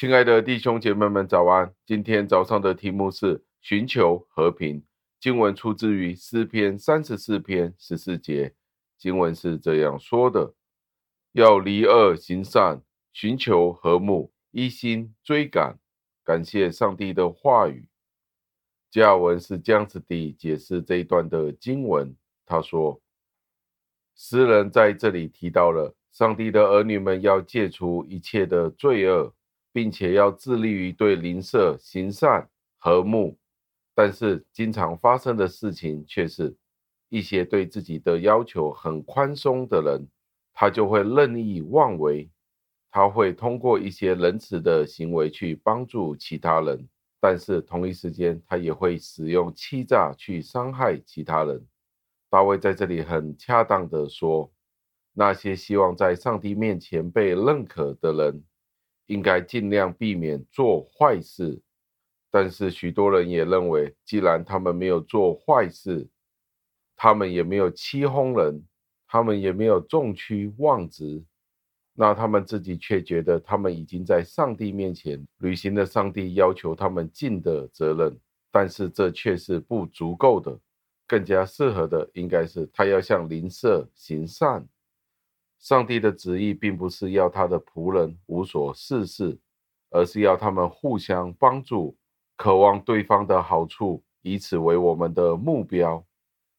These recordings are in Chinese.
亲爱的弟兄姐妹们，早安！今天早上的题目是寻求和平。经文出自于诗篇三十四篇十四节，经文是这样说的：“要离恶行善，寻求和睦，一心追赶。”感谢上帝的话语。加尔文是这样子地解释这一段的经文。他说：“诗人在这里提到了上帝的儿女们要戒除一切的罪恶。”并且要致力于对邻舍行善和睦，但是经常发生的事情却是，一些对自己的要求很宽松的人，他就会任意妄为，他会通过一些仁慈的行为去帮助其他人，但是同一时间他也会使用欺诈去伤害其他人。大卫在这里很恰当的说，那些希望在上帝面前被认可的人。应该尽量避免做坏事，但是许多人也认为，既然他们没有做坏事，他们也没有欺哄人，他们也没有纵屈妄执，那他们自己却觉得他们已经在上帝面前履行了上帝要求他们尽的责任，但是这却是不足够的，更加适合的应该是他要向邻舍行善。上帝的旨意并不是要他的仆人无所事事，而是要他们互相帮助，渴望对方的好处，以此为我们的目标。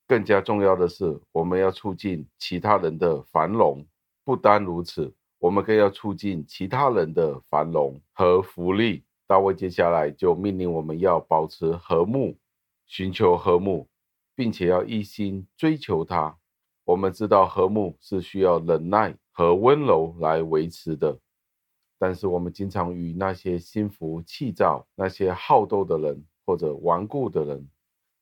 更加重要的是，我们要促进其他人的繁荣。不单如此，我们更要促进其他人的繁荣和福利。大卫接下来就命令我们要保持和睦，寻求和睦，并且要一心追求他。我们知道和睦是需要忍耐和温柔来维持的，但是我们经常与那些心浮气躁、那些好斗的人或者顽固的人，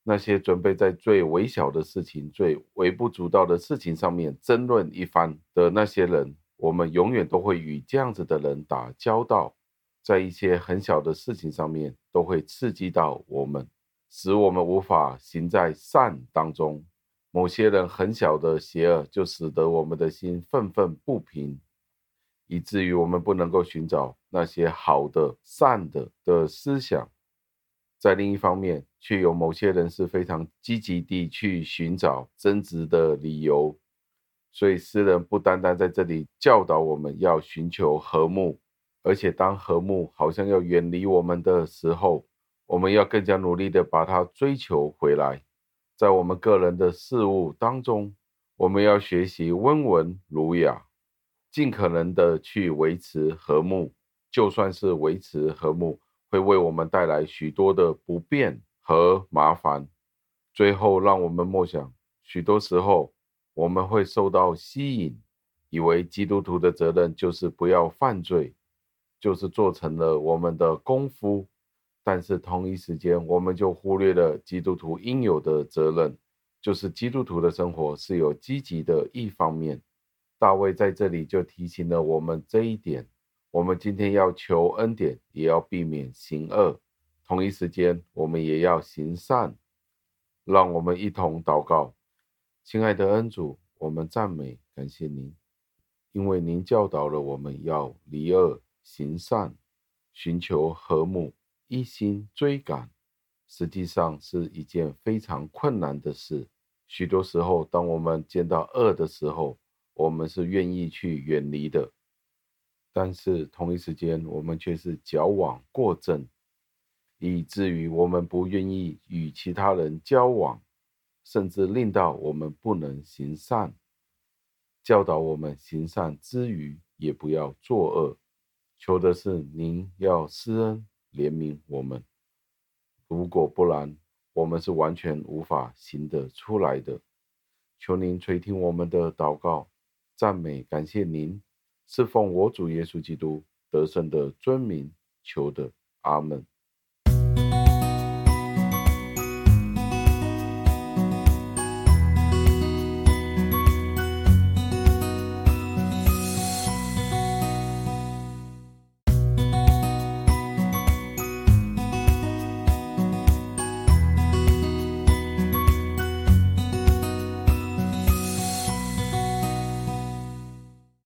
那些准备在最微小的事情、最微不足道的事情上面争论一番的那些人，我们永远都会与这样子的人打交道，在一些很小的事情上面都会刺激到我们，使我们无法行在善当中。某些人很小的邪恶，就使得我们的心愤愤不平，以至于我们不能够寻找那些好的、善的的思想。在另一方面，却有某些人是非常积极地去寻找争执的理由。所以，诗人不单单在这里教导我们要寻求和睦，而且当和睦好像要远离我们的时候，我们要更加努力地把它追求回来。在我们个人的事物当中，我们要学习温文儒雅，尽可能的去维持和睦。就算是维持和睦，会为我们带来许多的不便和麻烦。最后，让我们默想，许多时候我们会受到吸引，以为基督徒的责任就是不要犯罪，就是做成了我们的功夫。但是同一时间，我们就忽略了基督徒应有的责任，就是基督徒的生活是有积极的一方面。大卫在这里就提醒了我们这一点。我们今天要求恩典，也要避免行恶；同一时间，我们也要行善。让我们一同祷告，亲爱的恩主，我们赞美感谢您，因为您教导了我们要离恶行善，寻求和睦。一心追赶，实际上是一件非常困难的事。许多时候，当我们见到恶的时候，我们是愿意去远离的。但是同一时间，我们却是矫枉过正，以至于我们不愿意与其他人交往，甚至令到我们不能行善。教导我们行善之余，也不要作恶。求的是您要施恩。怜悯我们，如果不然，我们是完全无法行得出来的。求您垂听我们的祷告，赞美感谢您，侍奉我主耶稣基督得胜的尊名求的，阿门。